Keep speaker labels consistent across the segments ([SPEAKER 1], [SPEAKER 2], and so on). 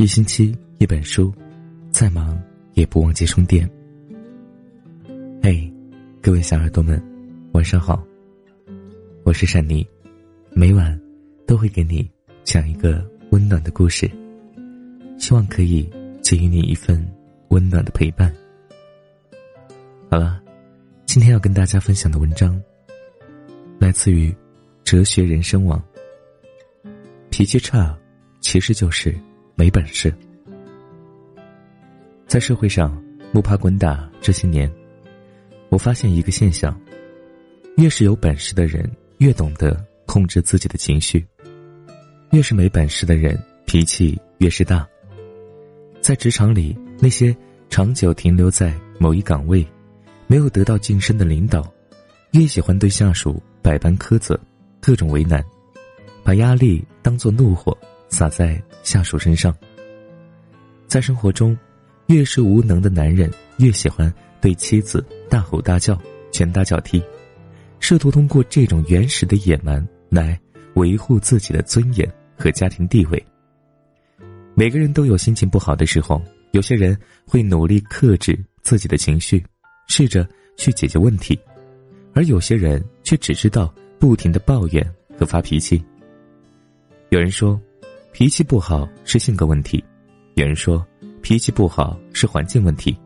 [SPEAKER 1] 一星期一本书，再忙也不忘记充电。嘿，各位小耳朵们，晚上好。我是珊妮，每晚都会给你讲一个温暖的故事，希望可以给予你一份温暖的陪伴。好了，今天要跟大家分享的文章来自于哲学人生网。脾气差，其实就是没本事。在社会上摸爬滚打这些年，我发现一个现象：越是有本事的人，越懂得控制自己的情绪；越是没本事的人，脾气越是大。在职场里，那些长久停留在某一岗位、没有得到晋升的领导，越喜欢对下属百般苛责、各种为难。把压力当作怒火撒在下属身上。在生活中，越是无能的男人，越喜欢对妻子大吼大叫、拳打脚踢，试图通过这种原始的野蛮来维护自己的尊严和家庭地位。每个人都有心情不好的时候，有些人会努力克制自己的情绪，试着去解决问题，而有些人却只知道不停的抱怨和发脾气。有人说，脾气不好是性格问题；有人说，脾气不好是环境问题。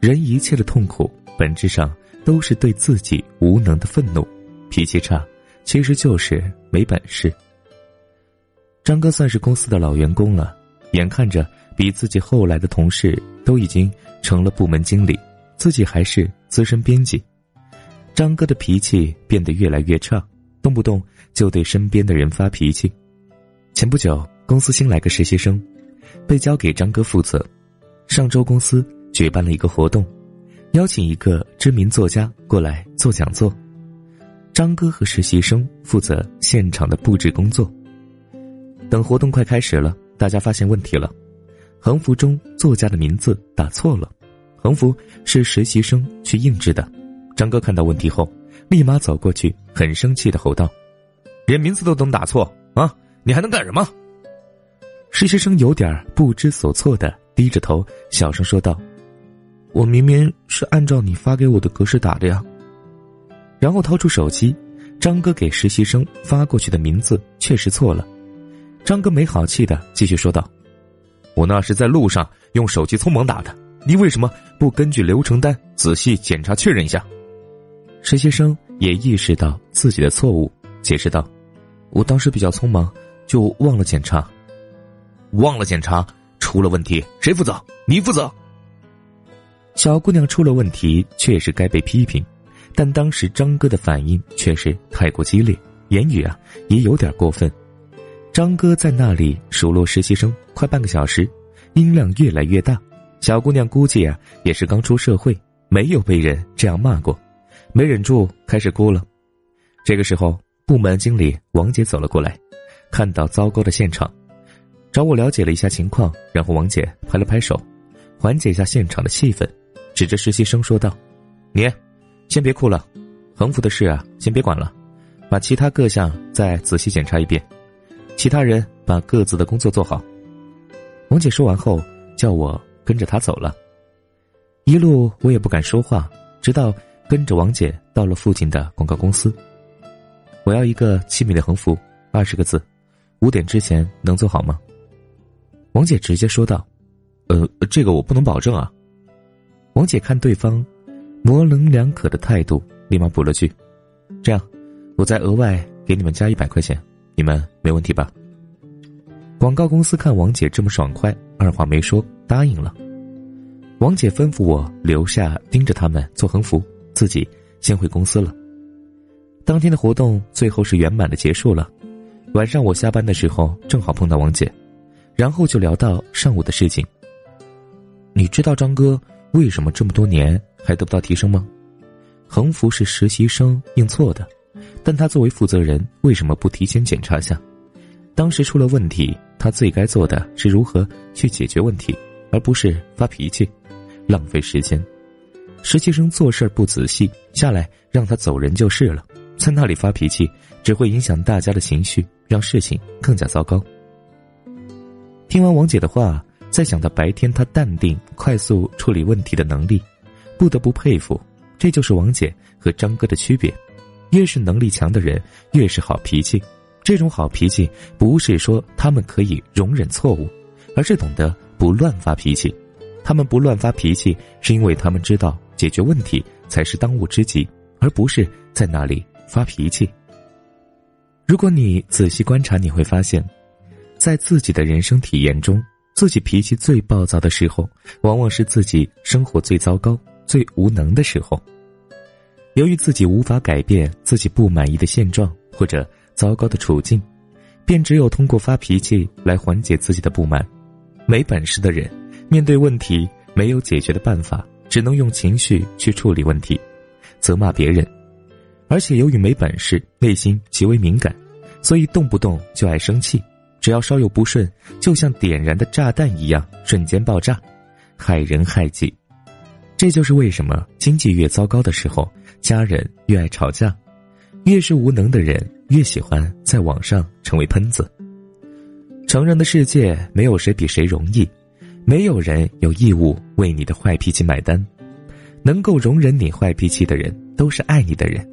[SPEAKER 1] 人一切的痛苦，本质上都是对自己无能的愤怒。脾气差，其实就是没本事。张哥算是公司的老员工了，眼看着比自己后来的同事都已经成了部门经理，自己还是资深编辑。张哥的脾气变得越来越差，动不动就对身边的人发脾气。前不久，公司新来个实习生，被交给张哥负责。上周公司举办了一个活动，邀请一个知名作家过来做讲座。张哥和实习生负责现场的布置工作。等活动快开始了，大家发现问题了，横幅中作家的名字打错了，横幅是实习生去印制的。张哥看到问题后，立马走过去，很生气的吼道：“连名字都能打错啊！”你还能干什么？实习生有点不知所措的低着头，小声说道：“我明明是按照你发给我的格式打的呀。”然后掏出手机，张哥给实习生发过去的名字确实错了。张哥没好气的继续说道：“我那是在路上用手机匆忙打的，你为什么不根据流程单仔细检查确认一下？”实习生也意识到自己的错误，解释道：“我当时比较匆忙。”就忘了检查，忘了检查，出了问题谁负责？你负责。小姑娘出了问题，确实该被批评，但当时张哥的反应却是太过激烈，言语啊也有点过分。张哥在那里数落实习生快半个小时，音量越来越大。小姑娘估计啊也是刚出社会，没有被人这样骂过，没忍住开始哭了。这个时候，部门经理王姐走了过来。看到糟糕的现场，找我了解了一下情况，然后王姐拍了拍手，缓解一下现场的气氛，指着实习生说道：“你，先别哭了，横幅的事啊，先别管了，把其他各项再仔细检查一遍，其他人把各自的工作做好。”王姐说完后，叫我跟着她走了。一路我也不敢说话，直到跟着王姐到了附近的广告公司。我要一个七米的横幅，二十个字。五点之前能做好吗？王姐直接说道：“呃，这个我不能保证啊。”王姐看对方模棱两可的态度，立马补了句：“这样，我再额外给你们加一百块钱，你们没问题吧？”广告公司看王姐这么爽快，二话没说答应了。王姐吩咐我留下盯着他们做横幅，自己先回公司了。当天的活动最后是圆满的结束了。晚上我下班的时候正好碰到王姐，然后就聊到上午的事情。你知道张哥为什么这么多年还得不到提升吗？横幅是实习生印错的，但他作为负责人为什么不提前检查下？当时出了问题，他最该做的是如何去解决问题，而不是发脾气，浪费时间。实习生做事不仔细，下来让他走人就是了，在那里发脾气只会影响大家的情绪。让事情更加糟糕。听完王姐的话，再想到白天她淡定、快速处理问题的能力，不得不佩服。这就是王姐和张哥的区别。越是能力强的人，越是好脾气。这种好脾气，不是说他们可以容忍错误，而是懂得不乱发脾气。他们不乱发脾气，是因为他们知道解决问题才是当务之急，而不是在那里发脾气。如果你仔细观察，你会发现，在自己的人生体验中，自己脾气最暴躁的时候，往往是自己生活最糟糕、最无能的时候。由于自己无法改变自己不满意的现状或者糟糕的处境，便只有通过发脾气来缓解自己的不满。没本事的人，面对问题没有解决的办法，只能用情绪去处理问题，责骂别人。而且由于没本事，内心极为敏感，所以动不动就爱生气。只要稍有不顺，就像点燃的炸弹一样，瞬间爆炸，害人害己。这就是为什么经济越糟糕的时候。家人越爱吵架，越是无能的人越喜欢在网上成为喷子。成人的世界没有谁比谁容易，没有人有义务为你的坏脾气买单。能够容忍你坏脾气的人都是爱你的人，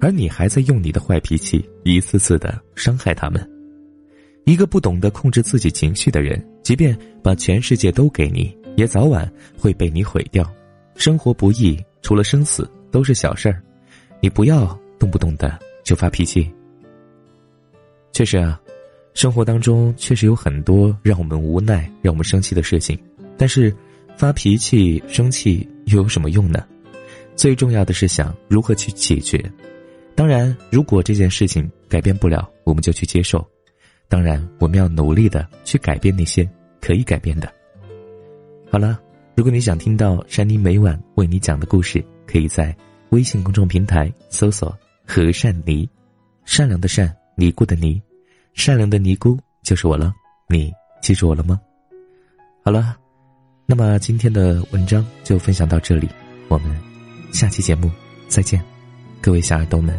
[SPEAKER 1] 而你还在用你的坏脾气一次次的伤害他们。一个不懂得控制自己情绪的人，即便把全世界都给你，也早晚会被你毁掉。生活不易，除了生死。都是小事儿，你不要动不动的就发脾气。确实啊，生活当中确实有很多让我们无奈、让我们生气的事情，但是发脾气、生气又有什么用呢？最重要的是想如何去解决。当然，如果这件事情改变不了，我们就去接受。当然，我们要努力的去改变那些可以改变的。好了，如果你想听到山妮每晚为你讲的故事。可以在微信公众平台搜索“和善尼”，善良的善，尼姑的尼，善良的尼姑就是我了。你记住我了吗？好了，那么今天的文章就分享到这里，我们下期节目再见，各位小耳朵们，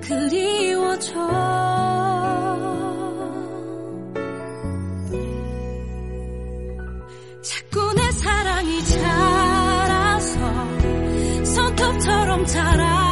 [SPEAKER 1] 그리워져. 자꾸 내 사랑이 자라서 손톱처럼 자라.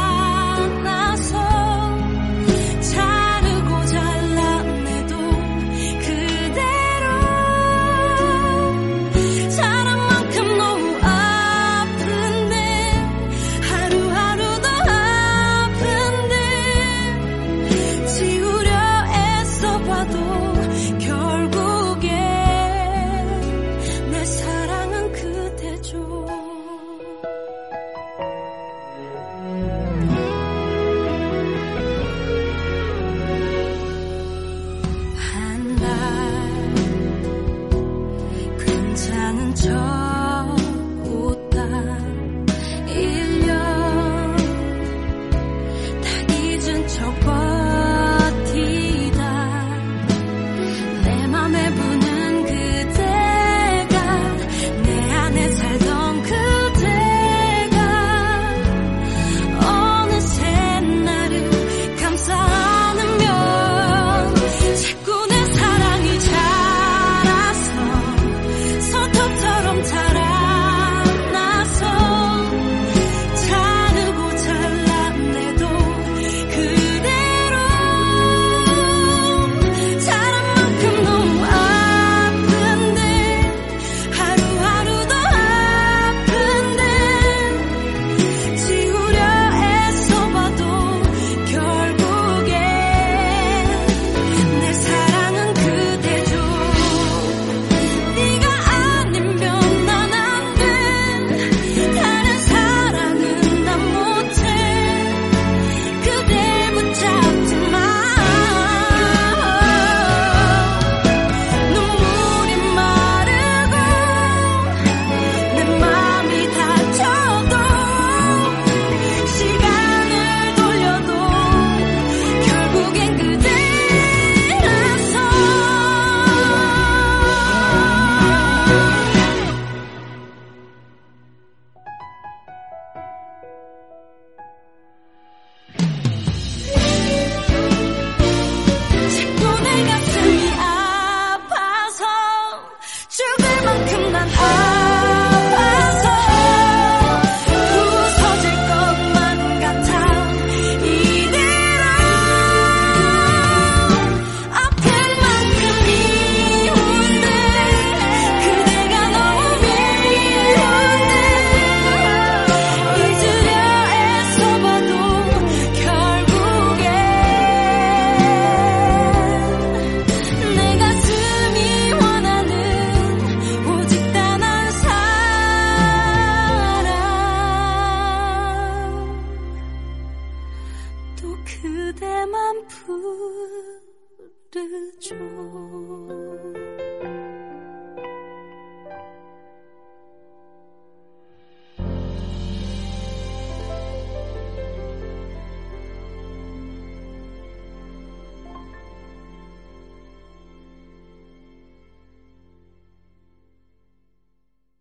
[SPEAKER 2] 的酒。